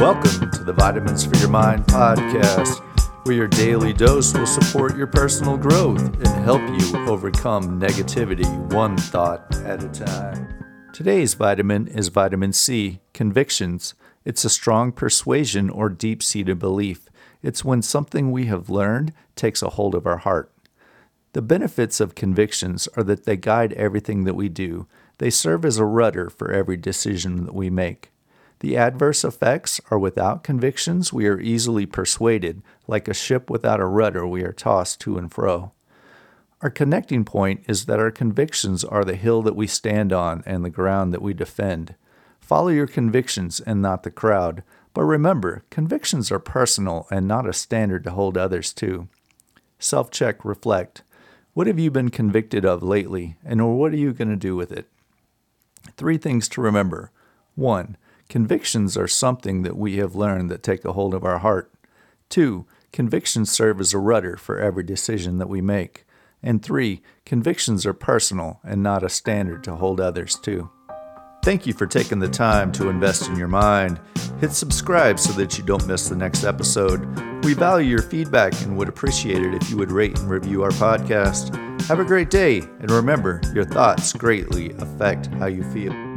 Welcome to the Vitamins for Your Mind podcast, where your daily dose will support your personal growth and help you overcome negativity one thought at a time. Today's vitamin is vitamin C, convictions. It's a strong persuasion or deep seated belief. It's when something we have learned takes a hold of our heart. The benefits of convictions are that they guide everything that we do. They serve as a rudder for every decision that we make. The adverse effects are without convictions, we are easily persuaded. Like a ship without a rudder, we are tossed to and fro. Our connecting point is that our convictions are the hill that we stand on and the ground that we defend. Follow your convictions and not the crowd. But remember, convictions are personal and not a standard to hold others to. Self check, reflect. What have you been convicted of lately, and what are you going to do with it? Three things to remember. One, convictions are something that we have learned that take a hold of our heart. Two, convictions serve as a rudder for every decision that we make. And three, convictions are personal and not a standard to hold others to. Thank you for taking the time to invest in your mind. Hit subscribe so that you don't miss the next episode. We value your feedback and would appreciate it if you would rate and review our podcast. Have a great day, and remember, your thoughts greatly affect how you feel.